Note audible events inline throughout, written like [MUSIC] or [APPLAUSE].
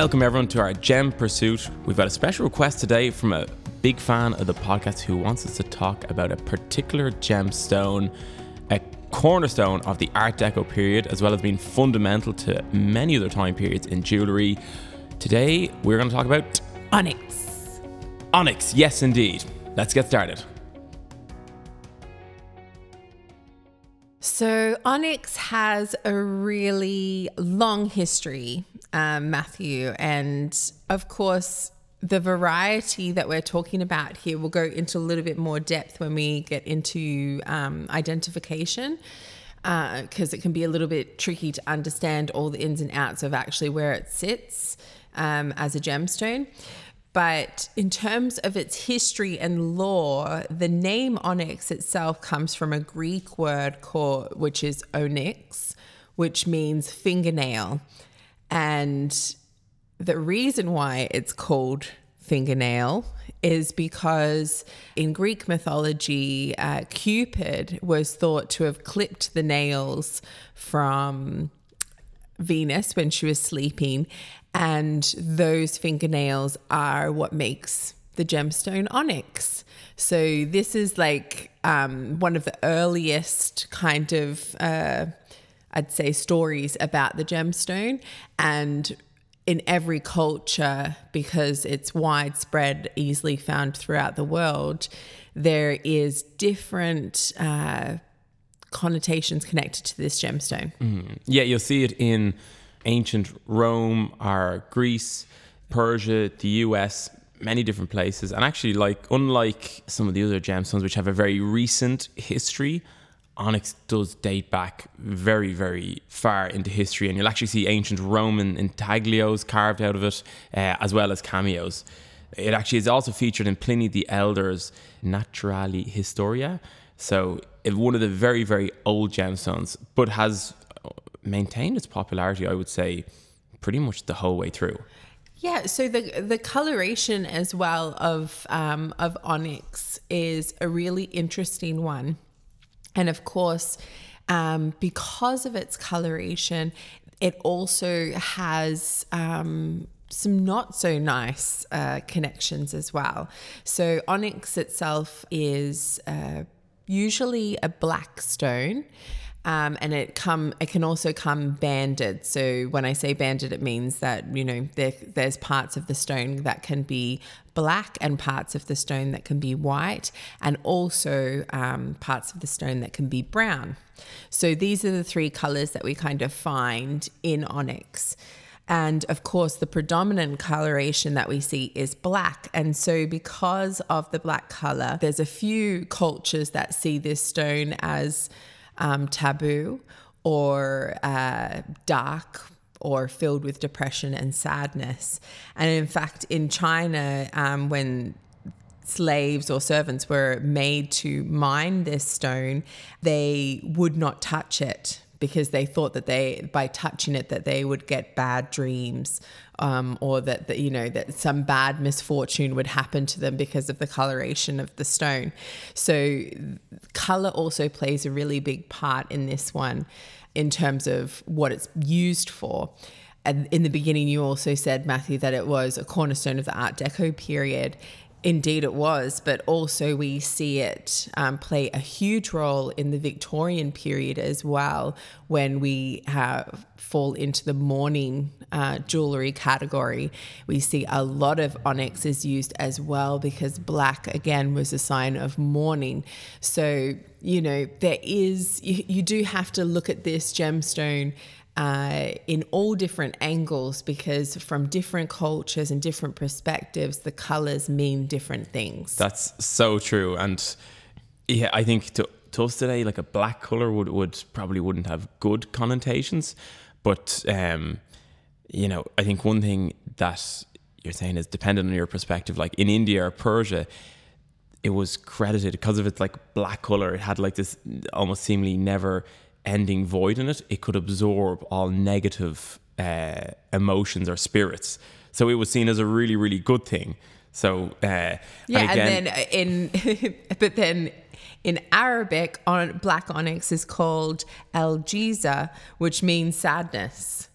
Welcome everyone to our gem pursuit. We've got a special request today from a big fan of the podcast who wants us to talk about a particular gemstone, a cornerstone of the Art Deco period, as well as being fundamental to many other time periods in jewellery. Today, we're going to talk about Onyx. onyx. Yes, indeed. Let's get started. So, Onyx has a really long history, um, Matthew. And of course, the variety that we're talking about here will go into a little bit more depth when we get into um, identification. Because uh, it can be a little bit tricky to understand all the ins and outs of actually where it sits um, as a gemstone. But in terms of its history and lore, the name onyx itself comes from a Greek word called, which is onyx, which means fingernail. And the reason why it's called fingernail is because in Greek mythology, uh, Cupid was thought to have clipped the nails from Venus when she was sleeping and those fingernails are what makes the gemstone onyx. So this is like um, one of the earliest kind of, uh, I'd say, stories about the gemstone. And in every culture, because it's widespread, easily found throughout the world, there is different uh, connotations connected to this gemstone. Mm. Yeah, you'll see it in ancient Rome or Greece, Persia, the US, many different places. And actually, like unlike some of the other gemstones, which have a very recent history, onyx does date back very, very far into history. And you'll actually see ancient Roman intaglios carved out of it, uh, as well as cameos. It actually is also featured in Pliny the Elder's Naturalis Historia. So, one of the very, very old gemstones, but has maintained its popularity, I would say, pretty much the whole way through. Yeah, so the the coloration as well of um, of onyx is a really interesting one, and of course, um, because of its coloration, it also has um, some not so nice uh, connections as well. So onyx itself is uh, usually a black stone. Um, and it come it can also come banded. So when I say banded, it means that you know there, there's parts of the stone that can be black and parts of the stone that can be white, and also um, parts of the stone that can be brown. So these are the three colors that we kind of find in onyx. And of course, the predominant coloration that we see is black. And so, because of the black color, there's a few cultures that see this stone as um, taboo or uh, dark or filled with depression and sadness. And in fact, in China, um, when slaves or servants were made to mine this stone, they would not touch it because they thought that they by touching it that they would get bad dreams um, or that, that you know that some bad misfortune would happen to them because of the coloration of the stone. So color also plays a really big part in this one in terms of what it's used for. And in the beginning you also said matthew that it was a cornerstone of the art deco period Indeed, it was, but also we see it um, play a huge role in the Victorian period as well when we have, fall into the mourning uh, jewelry category. We see a lot of onyx is used as well because black, again, was a sign of mourning. So, you know, there is, you, you do have to look at this gemstone uh, in all different angles because from different cultures and different perspectives, the colors mean different things. That's so true. And yeah, I think to, to us today, like a black color would, would probably wouldn't have good connotations. But, um, you know, I think one thing that you're saying is dependent on your perspective. Like in India or Persia, it was credited because of its like black color. It had like this almost seemingly never ending void in it, it could absorb all negative uh, emotions or spirits. So it was seen as a really, really good thing. So uh, yeah, and, again, and, then in [LAUGHS] but then in Arabic, on black onyx is called al jiza, which means sadness.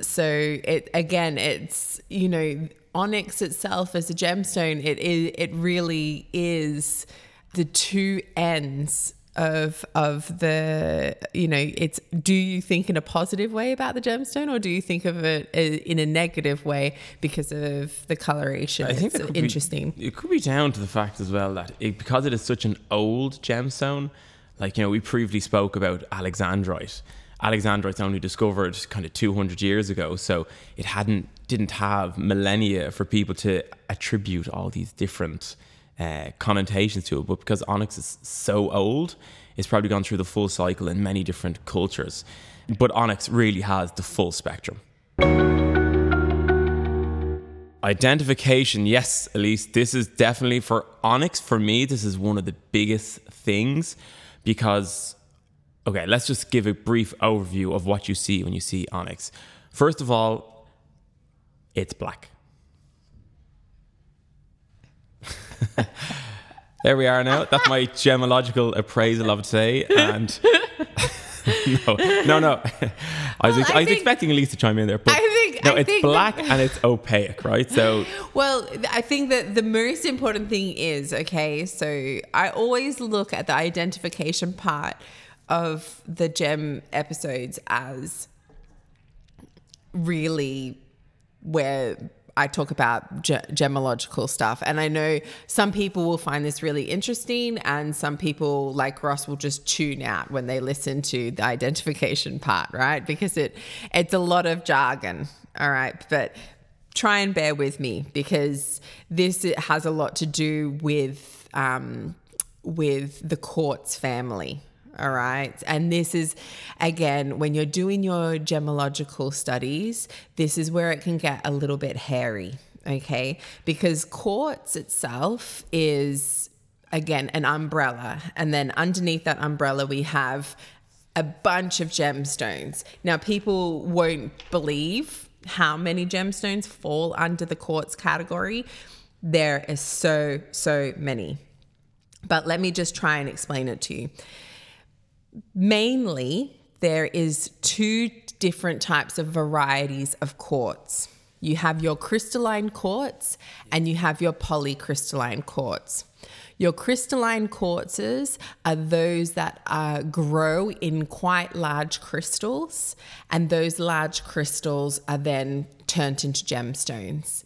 so it again, it's you know onyx itself as a gemstone. It is it really is the two ends of of the you know it's do you think in a positive way about the gemstone or do you think of it uh, in a negative way because of the coloration I think it's interesting Be, it could be down to the fact as well that it, because it is such an old gemstone, like you know, we previously spoke about alexandrite. Alexandrite's only discovered kind of 200 years ago, so it hadn't didn't have millennia for people to attribute all these different uh, connotations to it. But because onyx is so old, it's probably gone through the full cycle in many different cultures. But onyx really has the full spectrum. Identification, yes, Elise, this is definitely for onyx. For me, this is one of the biggest things because, okay, let's just give a brief overview of what you see when you see onyx. First of all, it's black. [LAUGHS] there we are now. That's my gemological appraisal of today. And [LAUGHS] [LAUGHS] no, no, no. I was, Well, ex- I I was think- expecting Elise to chime in there, but I think- no, I it's black and it's opaque, right? So Well, I think that the most important thing is okay, so I always look at the identification part of the gem episodes as really where I talk about ge- gemological stuff. And I know some people will find this really interesting, and some people, like Ross, will just tune out when they listen to the identification part, right? Because it it's a lot of jargon, all right? But try and bear with me because this has a lot to do with um, with the Quartz family. All right. And this is, again, when you're doing your gemological studies, this is where it can get a little bit hairy. Okay. Because quartz itself is, again, an umbrella. And then underneath that umbrella, we have a bunch of gemstones. Now, people won't believe how many gemstones fall under the quartz category. There is so, so many. But let me just try and explain it to you. Mainly, there is two different types of varieties of quartz. You have your crystalline quartz and you have your polycrystalline quartz. Your crystalline quartzes are those that uh, grow in quite large crystals, and those large crystals are then turned into gemstones.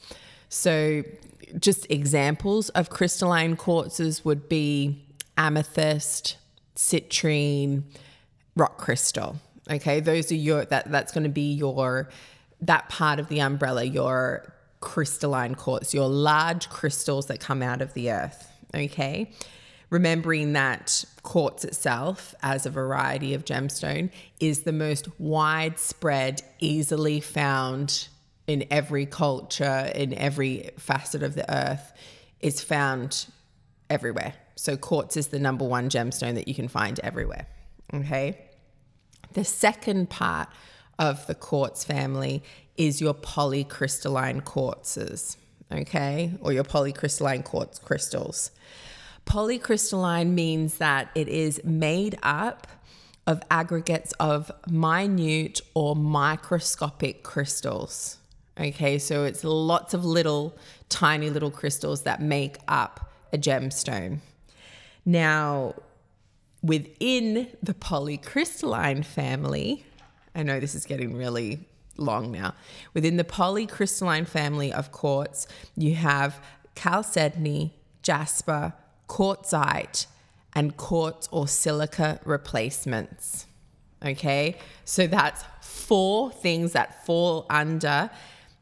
So, just examples of crystalline quartzes would be amethyst, citrine, rock crystal. Okay, those are your that that's going to be your that part of the umbrella, your crystalline quartz, your large crystals that come out of the earth. Okay, remembering that quartz itself, as a variety of gemstone, is the most widespread, easily found in every culture, in every facet of the earth, is found everywhere. So quartz is the number one gemstone that you can find everywhere. Okay. The second part of the quartz family is your polycrystalline quartzes, okay, or your polycrystalline quartz crystals. Polycrystalline means that it is made up of aggregates of minute or microscopic crystals. Okay, so it's lots of little, tiny little crystals that make up a gemstone. Now, within the polycrystalline family, I know this is getting really long now. Within the polycrystalline family of quartz, you have chalcedony, jasper, quartzite, and quartz or silica replacements. Okay, so that's four things that fall under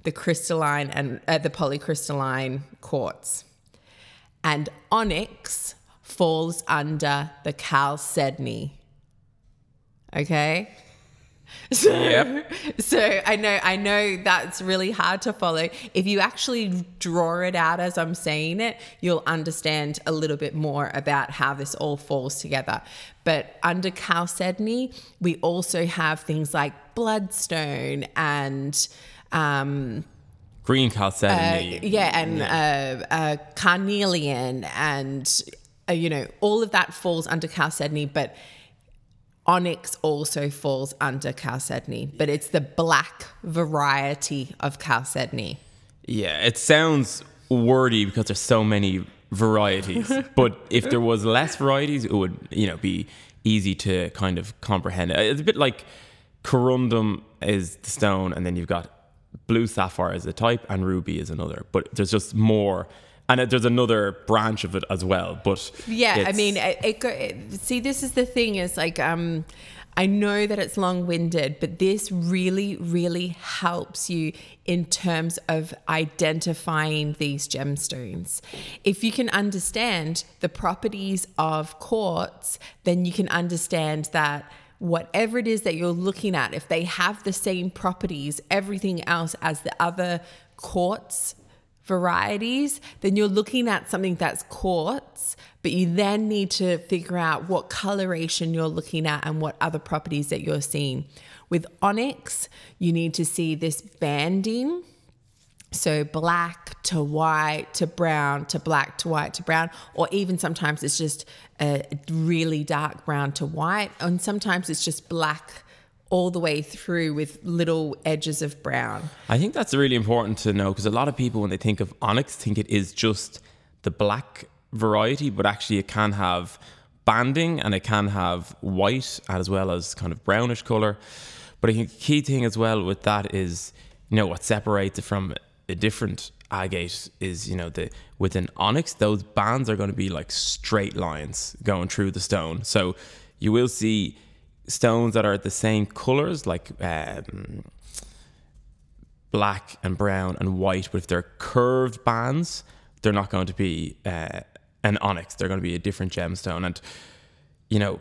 the crystalline and uh, the polycrystalline quartz. And onyx falls under the chalcedony. Okay? So, Yep. [LAUGHS] so I know I know that's really hard to follow. If you actually draw it out as I'm saying it, you'll understand a little bit more about how this all falls together. But under chalcedony, we also have things like bloodstone and um, green chalcedony. yeah, and Uh, uh, carnelian, and uh, you know all of that falls under chalcedony. But onyx also falls under chalcedony, but it's the black variety of chalcedony. Yeah, it sounds wordy because there's so many varieties. [LAUGHS] but if there was less varieties, it would, you know, be easy to kind of comprehend. It's a bit like corundum is the stone, and then you've got blue sapphire as a type, and ruby is another. But there's just more. And there's another branch of it as well, but yeah, I mean, it, it, it, see, this is the thing is like, um, I know that it's long winded, but this really, really helps you in terms of identifying these gemstones. If you can understand the properties of quartz, then you can understand that whatever it is that you're looking at, if they have the same properties, everything else as the other quartz varieties, then you're looking at something that's quartz, but you then need to figure out what coloration you're looking at and what other properties that you're seeing. With onyx, you need to see this banding. So black to white to brown to black to white to brown, or even sometimes it's just a really dark brown to white, and sometimes it's just black all the way through with little edges of brown. I think that's really important to know because a lot of people, when they think of onyx, think it is just the black variety, but actually it can have banding and it can have white as well as kind of brownish color. But I think the key thing as well with that is, you know, what separates it from a different agate is, you know, the with an onyx, those bands are going to be like straight lines going through the stone. So you will see stones that are the same colors, like um, black and brown and white, but if they're curved bands, they're not going to be uh, an onyx. They're going to be a different gemstone. And, you know,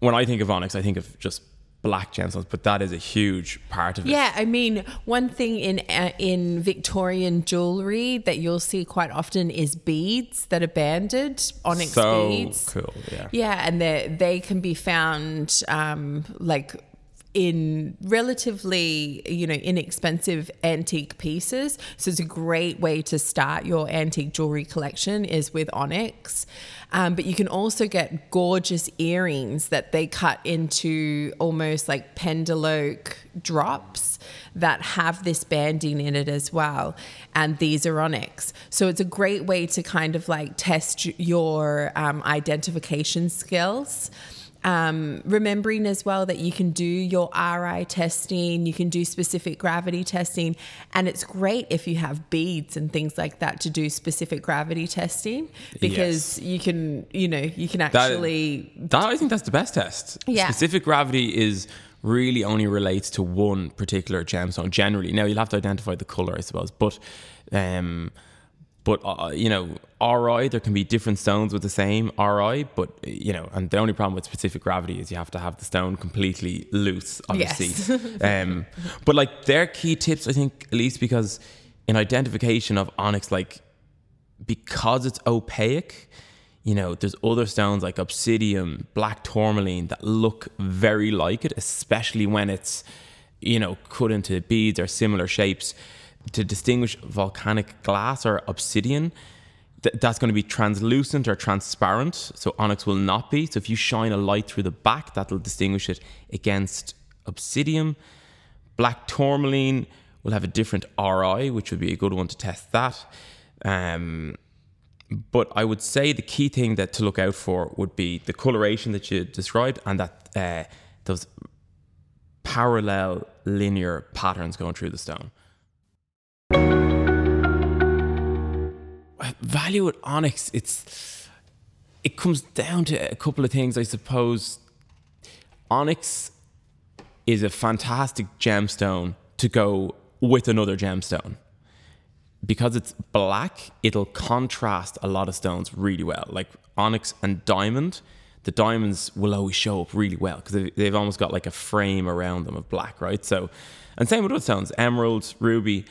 when I think of onyx, I think of just black gemstones, but that is a huge part of it. Yeah, I mean, one thing in uh, in Victorian jewelry that you'll see quite often is beads that are banded, onyx so beads. cool. Yeah. Yeah, and they they can be found um, like in relatively you know inexpensive antique pieces so it's a great way to start your antique jewelry collection is with onyx um, but you can also get gorgeous earrings that they cut into almost like pendeloque drops that have this banding in it as well. And these are onyx. So it's a great way to kind of like test your um, identification skills um, remembering as well that you can do your RI testing, you can do specific gravity testing, and it's great if you have beads and things like that to do specific gravity testing because you can, you know, you can That- actually. That I think that's the best test. Yeah. Specific gravity is really only relates to one particular gemstone generally. Now you'll have to identify the color, I suppose, but um, but uh, you know, RI there can be different stones with the same RI, but you know, and the only problem with specific gravity is you have to have the stone completely loose, obviously. Yes. [LAUGHS] um, but like they're key tips, I think, at least because in identification of onyx, like because it's opaque, you know, there's other stones like obsidian, black tourmaline that look very like it, especially when it's, you know, cut into beads or similar shapes. To distinguish volcanic glass or obsidian, th- that's going to be translucent or transparent. So onyx will not be. So if you shine a light through the back, that'll distinguish it against obsidian. Black tourmaline will have a different RI, which would be a good one to test that. Um, but I would say the key thing that to look out for would be the coloration that you described and that uh, those parallel linear patterns going through the stone. Value with onyx, it's it comes down to a couple of things, I suppose. Onyx is a fantastic gemstone to go with another gemstone because it's black, it'll contrast a lot of stones really well. Like onyx and diamond, the diamonds will always show up really well because they've almost got like a frame around them of black, right? So, and same with other stones, emerald, ruby.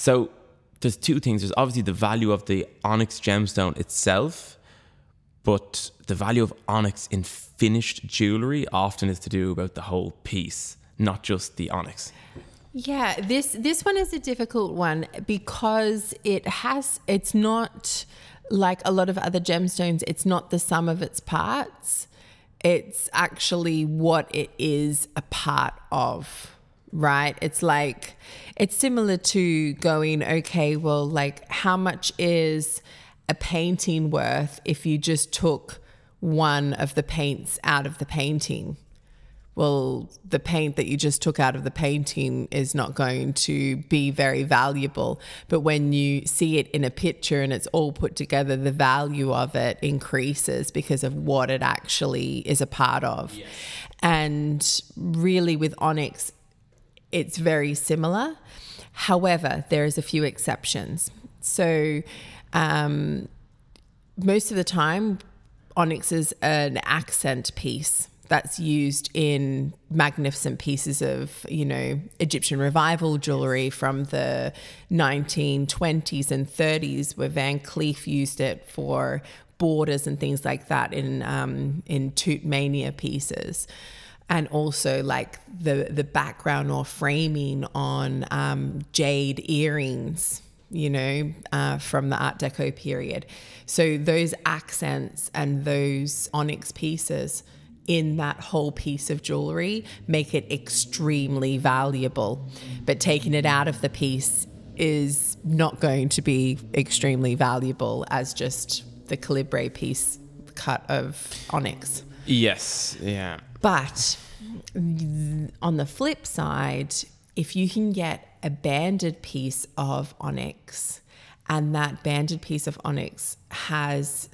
So, there's two things. There's obviously the value of the onyx gemstone itself, but the value of onyx in finished jewelry often is to do about the whole piece, not just the onyx. Yeah, this this one is a difficult one because it has it's not like a lot of other gemstones, it's not the sum of its parts. it's actually what it is a part of, right? It's like, it's similar to going, okay, well, like, how much is a painting worth if you just took one of the paints out of the painting? well, the paint that you just took out of the painting is not going to be very valuable. But when you see it in a picture and it's all put together, the value of it increases because of what it actually is a part of. Yes. And really, with Onyx, it's very similar. However, there's a few exceptions. So, um, most of the time, Onyx is an accent piece that's used in magnificent pieces of, you know, Egyptian revival jewelry from the 1920s and 30s, where Van Cleef used it for borders and things like that in um, in Tutmania pieces. And also like the the background or framing on um, jade earrings, you know, uh, from the Art Deco period. So those accents and those onyx pieces in that whole piece of jewelry make it extremely valuable. But taking it out of the piece is not going to be extremely valuable as just the calibre piece cut of onyx. Yes, yeah. But on the flip side, if you can get a banded piece of onyx and that banded piece of onyx has,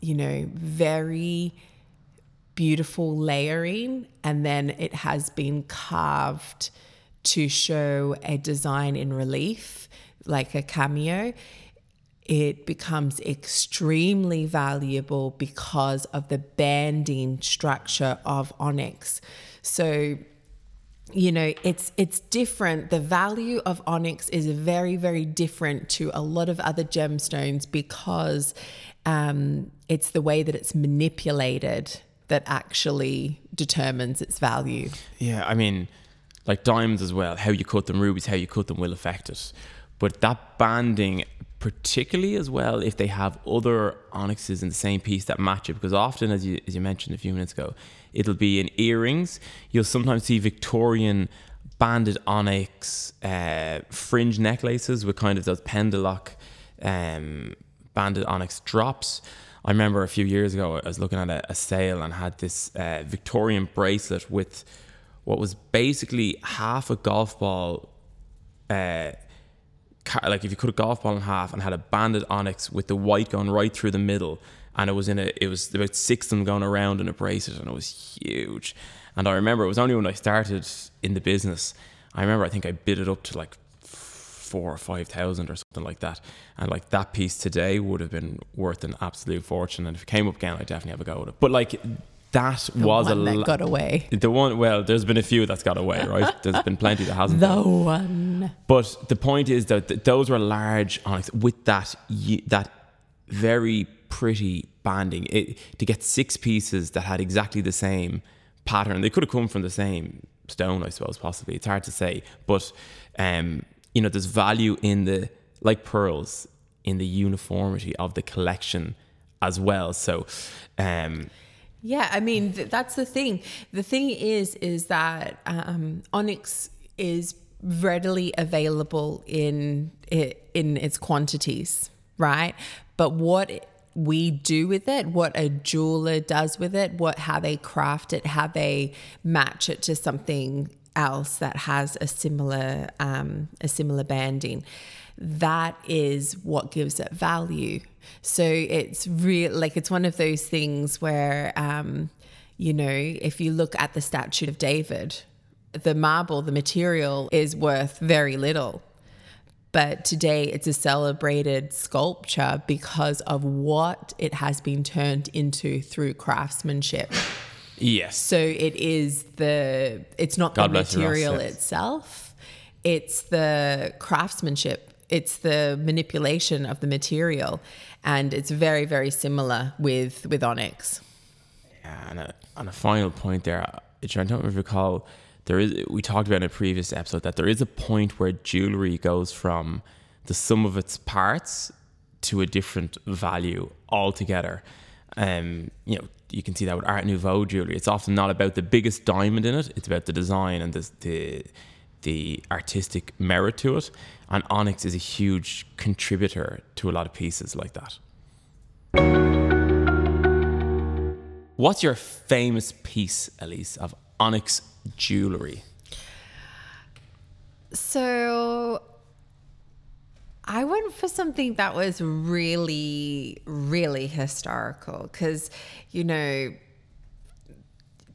you know, very beautiful layering and then it has been carved to show a design in relief like a cameo it becomes extremely valuable because of the banding structure of onyx so you know it's it's different the value of onyx is very very different to a lot of other gemstones because um, it's the way that it's manipulated that actually determines its value. Yeah, I mean, like diamonds as well, how you cut them, rubies, how you cut them will affect it. But that banding, particularly as well, if they have other onyxes in the same piece that match it, because often, as you, as you mentioned a few minutes ago, it'll be in earrings. You'll sometimes see Victorian banded onyx uh, fringe necklaces with kind of those pendulum um, banded onyx drops. I remember a few years ago, I was looking at a, a sale and had this uh, Victorian bracelet with what was basically half a golf ball. Uh, like if you cut a golf ball in half and had a banded onyx with the white going right through the middle, and it was in a, it was about six of them going around in a bracelet, and it was huge. And I remember it was only when I started in the business. I remember I think I bid it up to like four or five thousand or something like that. And like that piece today would have been worth an absolute fortune. And if it came up again, I'd definitely have a go at it. But like that the was one a that got away. The one, well, there's been a few that's got away, right? [LAUGHS] There's been plenty that hasn't. the one. But the point is that th- those were large onyx with that that very pretty banding. It, to get six pieces that had exactly the same pattern, they could have come from the same stone, I suppose, possibly. It's hard to say, but um, you know, there's value in the, like pearls, in the uniformity of the collection as well. So, um, yeah, I mean, th- that's the thing. The thing is, is that um, Onyx is readily available in in its quantities, right? But what we do with it, what a jeweler does with it, what how they craft it, how they match it to something else that has a similar um, a similar banding that is what gives it value so it's real like it's one of those things where um, you know if you look at the statue of david the marble the material is worth very little but today it's a celebrated sculpture because of what it has been turned into through craftsmanship Yes. So it is the it's not God the material itself. It's the craftsmanship. It's the manipulation of the material, and it's very very similar with with onyx. Yeah, and a, on a final point there, I don't recall. There is we talked about in a previous episode that there is a point where jewelry goes from the sum of its parts to a different value altogether. Um, you know, you can see that with Art Nouveau jewelry. It's often not about the biggest diamond in it; it's about the design and the the, the artistic merit to it. And onyx is a huge contributor to a lot of pieces like that. What's your famous piece, Elise, of onyx jewelry? So I went for something that was really, really historical because, you know,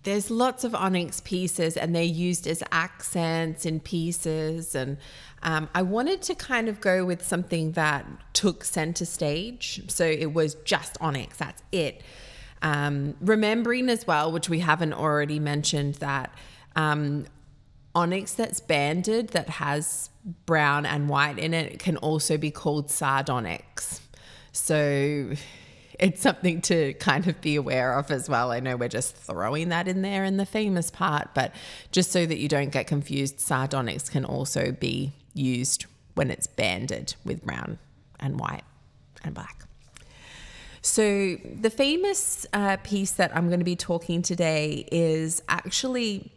there's lots of onyx pieces and they're used as accents in pieces. And um, I wanted to kind of go with something that took center stage. So it was just onyx, that's it. Um, remembering as well, which we haven't already mentioned, that um, onyx that's banded that has brown and white in it can also be called sardonyx. So it's something to kind of be aware of as well. I know we're just throwing that in there in the famous part, but just so that you don't get confused, sardonyx can also be used when it's banded with brown and white and black. So, the famous uh, piece that I'm going to be talking today is actually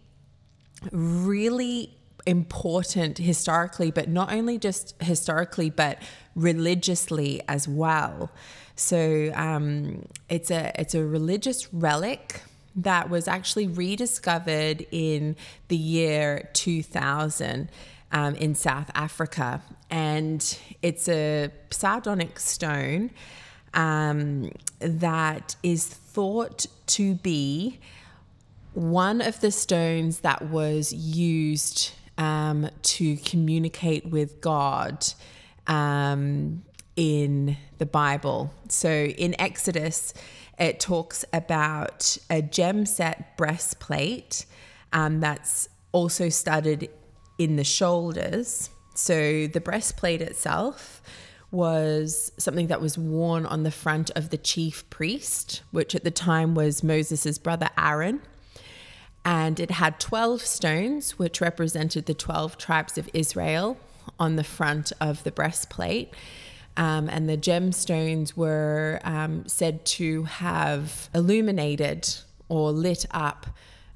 really important historically, but not only just historically, but religiously as well. So um, it's a it's a religious relic that was actually rediscovered in the year 2000 um, in South Africa, and it's a sardonyx stone um, that is thought to be one of the stones that was used um, to communicate with God um, in the Bible. So in Exodus, it talks about a gem set breastplate um, that's also studded in the shoulders. So the breastplate itself was something that was worn on the front of the chief priest, which at the time was Moses' brother Aaron and it had 12 stones, which represented the 12 tribes of Israel on the front of the breastplate. Um, and the gemstones were um, said to have illuminated or lit up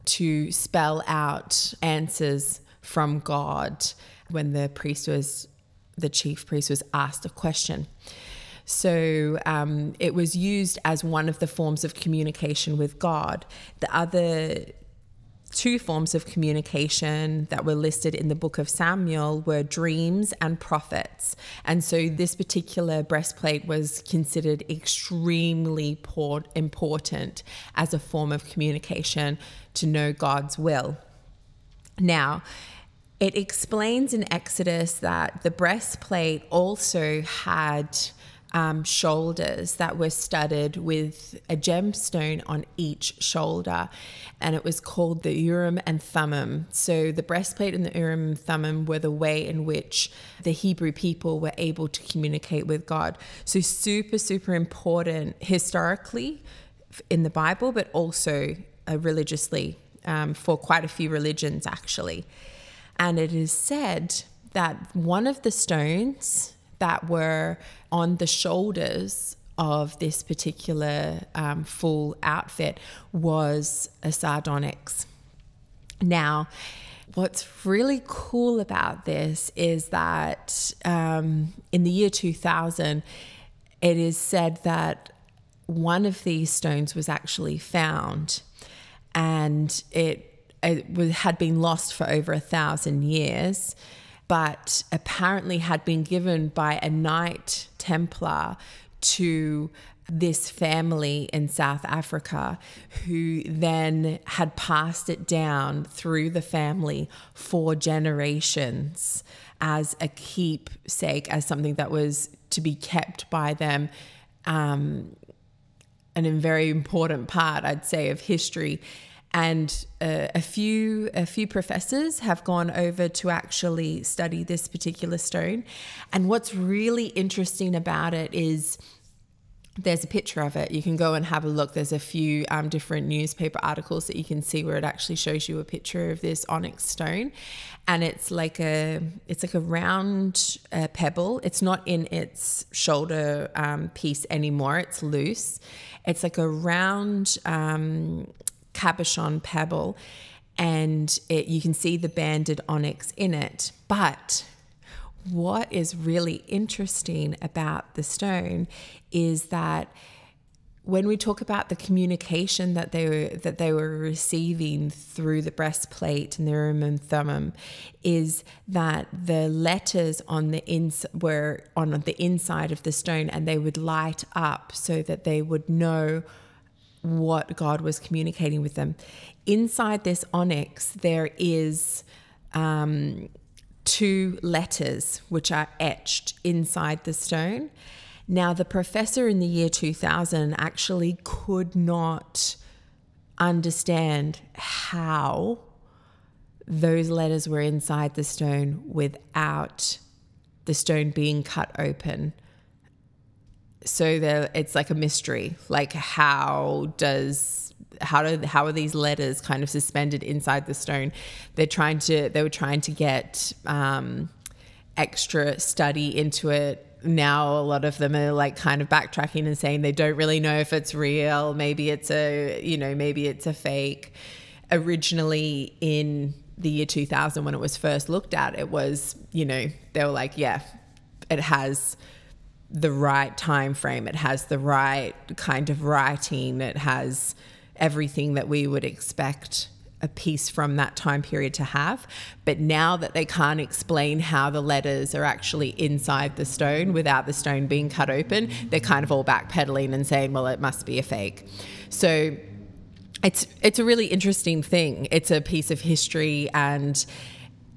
to spell out answers from God when the priest was, the chief priest was asked a question. So um, it was used as one of the forms of communication with God. The other two forms of communication that were listed in the book of Samuel were dreams and prophets. And so this particular breastplate was considered extremely important as a form of communication to know God's will. Now, it explains in Exodus that the breastplate also had um, shoulders that were studded with a gemstone on each shoulder, and it was called the Urim and Thummim. So the breastplate and the Urim and Thummim were the way in which the Hebrew people were able to communicate with God. So super, super important historically in the Bible, but also uh, religiously um, for quite a few religions actually. And it is said that one of the stones that were on the shoulders of this particular um, full outfit was a sardonyx. Now, what's really cool about this is that um, in the year 2000, it is said that one of these stones was actually found and it, it had been lost for over a thousand years but apparently had been given by a Knight Templar to this family in South Africa who then had passed it down through the family for generations as a keepsake, as something that was to be kept by them. Um, and a very important part, I'd say, of history and uh, a few a few professors have gone over to actually study this particular stone and what's really interesting about it is there's a picture of it. You can go and have a look. There's a few um, different newspaper articles that you can see where it actually shows you a picture of this onyx stone, and it's like a it's like a round uh, pebble. It's not in its shoulder um, piece anymore. It's loose. It's like a round um, cabochon pebble, and it, you can see the banded onyx in it, but what is really interesting about the stone is that when we talk about the communication that they were that they were receiving through the breastplate and the urim thummim is that the letters on the ins were on the inside of the stone and they would light up so that they would know what God was communicating with them. Inside this onyx, there is um, two letters which are etched inside the stone. Now, the professor in the year 2000 actually could not understand how those letters were inside the stone without the stone being cut open. So there, it's like a mystery. Like, how does how do how are these letters kind of suspended inside the stone? They're trying to they were trying to get um, extra study into it. Now a lot of them are like kind of backtracking and saying they don't really know if it's real. Maybe it's a you know maybe it's a fake. Originally in the year 2000 when it was first looked at, it was you know they were like yeah, it has the right time frame. It has the right kind of writing. It has everything that we would expect a piece from that time period to have. But now that they can't explain how the letters are actually inside the stone without the stone being cut open, they're kind of all backpedaling and saying, well, it must be a fake. So it's it's a really interesting thing. It's a piece of history and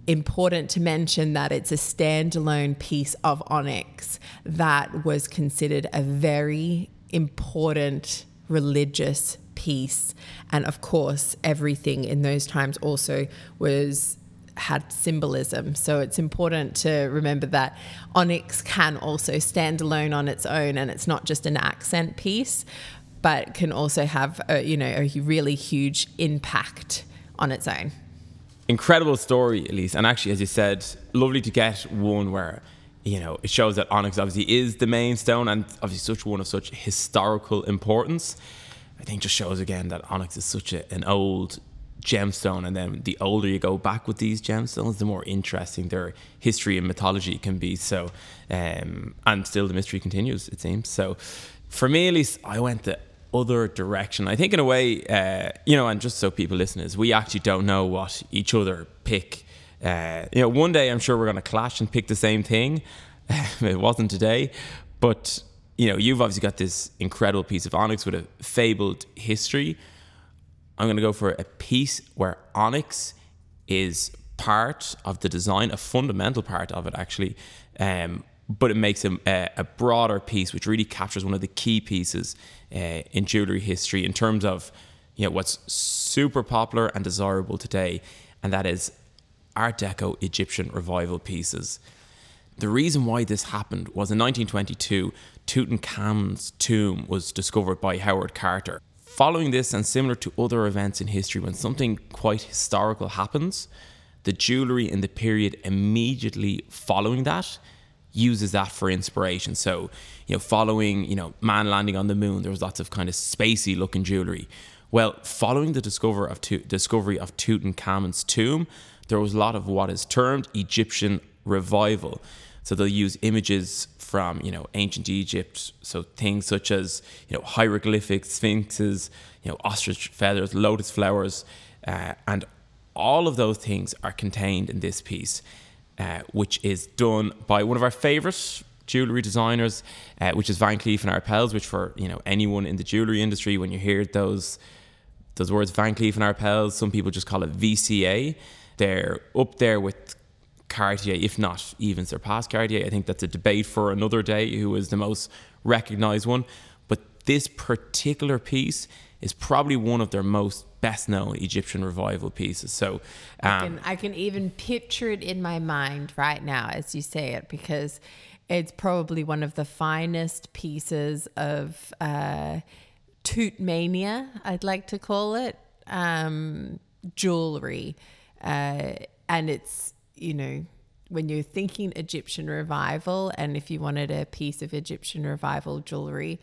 important to mention that it's a standalone piece of onyx that was considered a very important religious piece. And of course, everything in those times also was had symbolism. So it's important to remember that onyx can also stand alone on its own and it's not just an accent piece, but can also have a, you know a really huge impact on its own. Incredible story, Elise. And actually, as you said, lovely to get one where you know it shows that onyx obviously is the main stone and obviously such one of such historical importance. I think just shows again that onyx is such a, an old gemstone and then the older you go back with these gemstones the more interesting their history and mythology can be so um, and still the mystery continues it seems so for me at least i went the other direction i think in a way uh, you know and just so people listen is we actually don't know what each other pick uh, you know one day i'm sure we're going to clash and pick the same thing [LAUGHS] it wasn't today but you know, you've obviously got this incredible piece of onyx with a fabled history. I'm going to go for a piece where onyx is part of the design, a fundamental part of it, actually. Um, but it makes a, a, broader piece, which really captures one of the key pieces uh, in jewelry history in terms of you know what's super popular and desirable today, and that is Art Deco Egyptian revival pieces. The reason why this happened was in 1922, Tutankhamun's tomb was discovered by Howard Carter. Following this, and similar to other events in history, when something quite historical happens, the jewelry in the period immediately following that uses that for inspiration. So, you know, following, you know, man landing on the moon, there was lots of kind of spacey looking jewelry. Well, following the discover of discovery of Tutankhamun's tomb, there was a lot of what is termed Egyptian revival. So they'll use images from you know ancient Egypt. So things such as you know hieroglyphics, sphinxes, you know ostrich feathers, lotus flowers, uh, and all of those things are contained in this piece, uh, which is done by one of our favorite jewelry designers, uh, which is Van Cleef and Arpels. Which for you know anyone in the jewelry industry, when you hear those those words Van Cleef and Arpels, some people just call it VCA. They're up there with Cartier, if not even surpass Cartier. I think that's a debate for another day who is the most recognized one. But this particular piece is probably one of their most best known Egyptian revival pieces. So um, I, can, I can even picture it in my mind right now as you say it because It's probably one of the finest pieces of uh, Tutmania, I'd like to call it, um, jewelry. Uh, and it's, you know, when you're thinking Egyptian revival, and if you wanted a piece of Egyptian revival jewelry,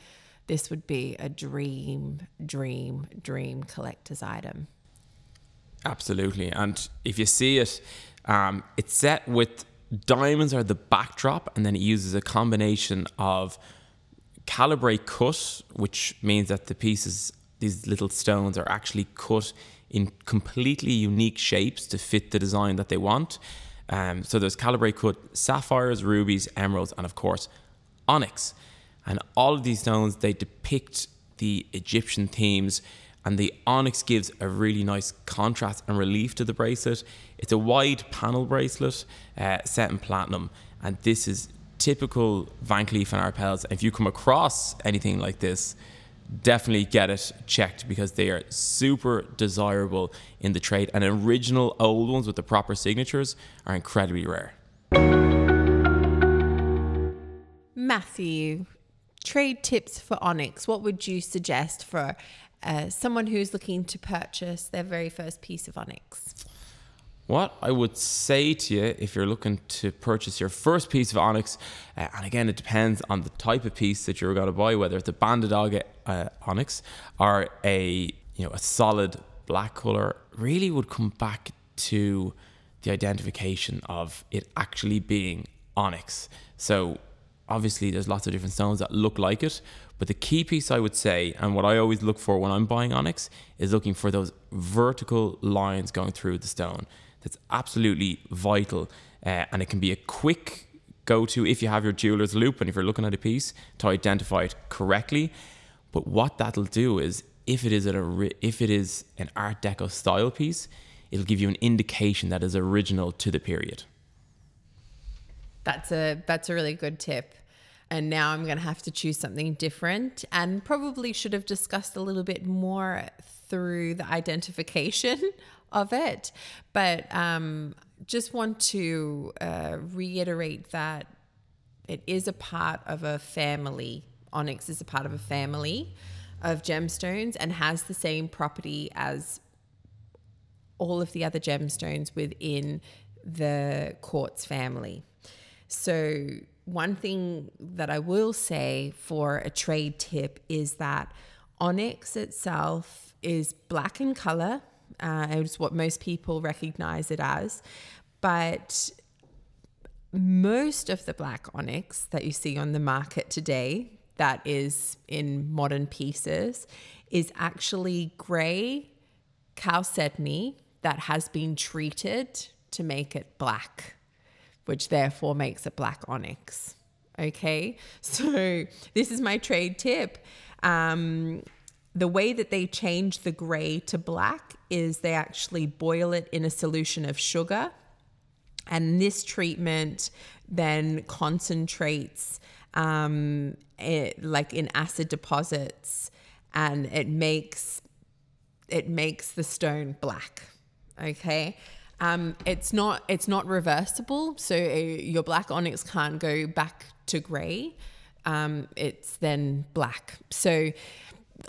this would be a dream, dream, dream collector's item. Absolutely. And if you see it, um, it's set with diamonds are the backdrop, and then it uses a combination of calibre cut, which means that the pieces, these little stones, are actually cut in completely unique shapes to fit the design that they want. Um, so there's calibre cut sapphires, rubies, emeralds, and of course, onyx. And all of these stones, they depict the Egyptian themes and the onyx gives a really nice contrast and relief to the bracelet. It's a wide panel bracelet uh, set in platinum, and this is typical Van Cleef and Arpels. If you come across anything like this, definitely get it checked because they are super desirable in the trade. And original old ones with the proper signatures are incredibly rare. Matthew, trade tips for Onyx. What would you suggest for uh, someone who's looking to purchase their very first piece of onyx? What I would say to you if you're looking to purchase your first piece of onyx, uh, and again, it depends on the type of piece that you're going to buy, whether it's a banded uh, onyx or a you know a solid black color, really would come back to the identification of it actually being onyx. So obviously, there's lots of different stones that look like it, but the key piece I would say, and what I always look for when I'm buying onyx, is looking for those vertical lines going through the stone. That's absolutely vital. Uh, and it can be a quick go to if you have your jeweler's loupe and if you're looking at a piece to identify it correctly. But what that'll do is if it is a if it is an Art Deco style piece, it'll give you an indication that is original to the period. That's a that's a really good tip and now I'm going to have to choose something different and probably should have discussed a little bit more through the identification [LAUGHS] of it. But um, just want to uh, reiterate that it is a part of a family. Onyx is a part of a family of gemstones and has the same property as all of the other gemstones within the quartz family. So one thing that I will say for a trade tip is that onyx itself is black in color. Uh, it's what most people recognize it as. But most of the black onyx that you see on the market today, that is in modern pieces, is actually gray chalcedony that has been treated to make it black which therefore makes it black onyx. Okay, [LAUGHS] so this is my trade tip. Um, the way that they change the gray to black is they actually boil it in a solution of sugar. And this treatment then concentrates um, it, like in acid deposits and it makes it makes the stone black. Okay. Um, it's not it's not reversible, so uh, your black onyx can't go back to grey. Um, it's then black. So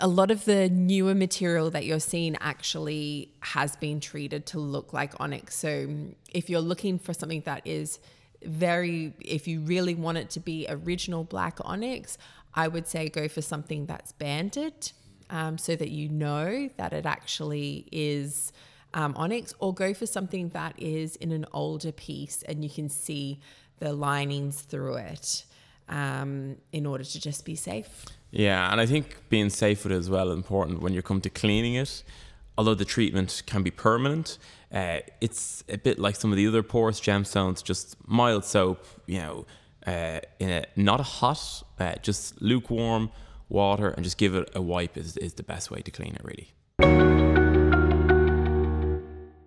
a lot of the newer material that you're seeing actually has been treated to look like onyx. So if you're looking for something that is very, if you really want it to be original black onyx, I would say go for something that's banded um, so that you know that it actually is um, onyx, or go for something that is in an older piece and you can see the linings through it um, in order to just be safe. Yeah, and I think being safe with it as well is important when you come to cleaning it. Although the treatment can be permanent, uh, it's a bit like some of the other porous gemstones, just mild soap, you know, uh, in a not a hot, uh, just lukewarm water, and just give it a wipe is, is the best way to clean it, really.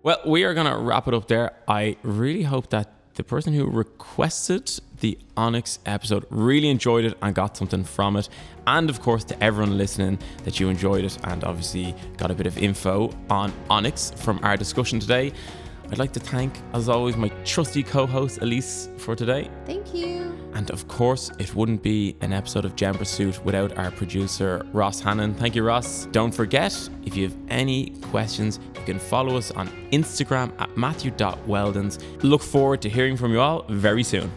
Well, we are going to wrap it up there. I really hope that the person who requested the Onyx episode really enjoyed it and got something from it. And of course, to everyone listening, that you enjoyed it and obviously got a bit of info on Onyx from our discussion today. I'd like to thank, as always, my trusty co host, Elise, for today. Thank you. And of course, it wouldn't be an episode of Gem Pursuit without our producer, Ross Hannon. Thank you, Ross. Don't forget, if you have any questions, you can follow us on Instagram at matthew.weldons. Look forward to hearing from you all very soon.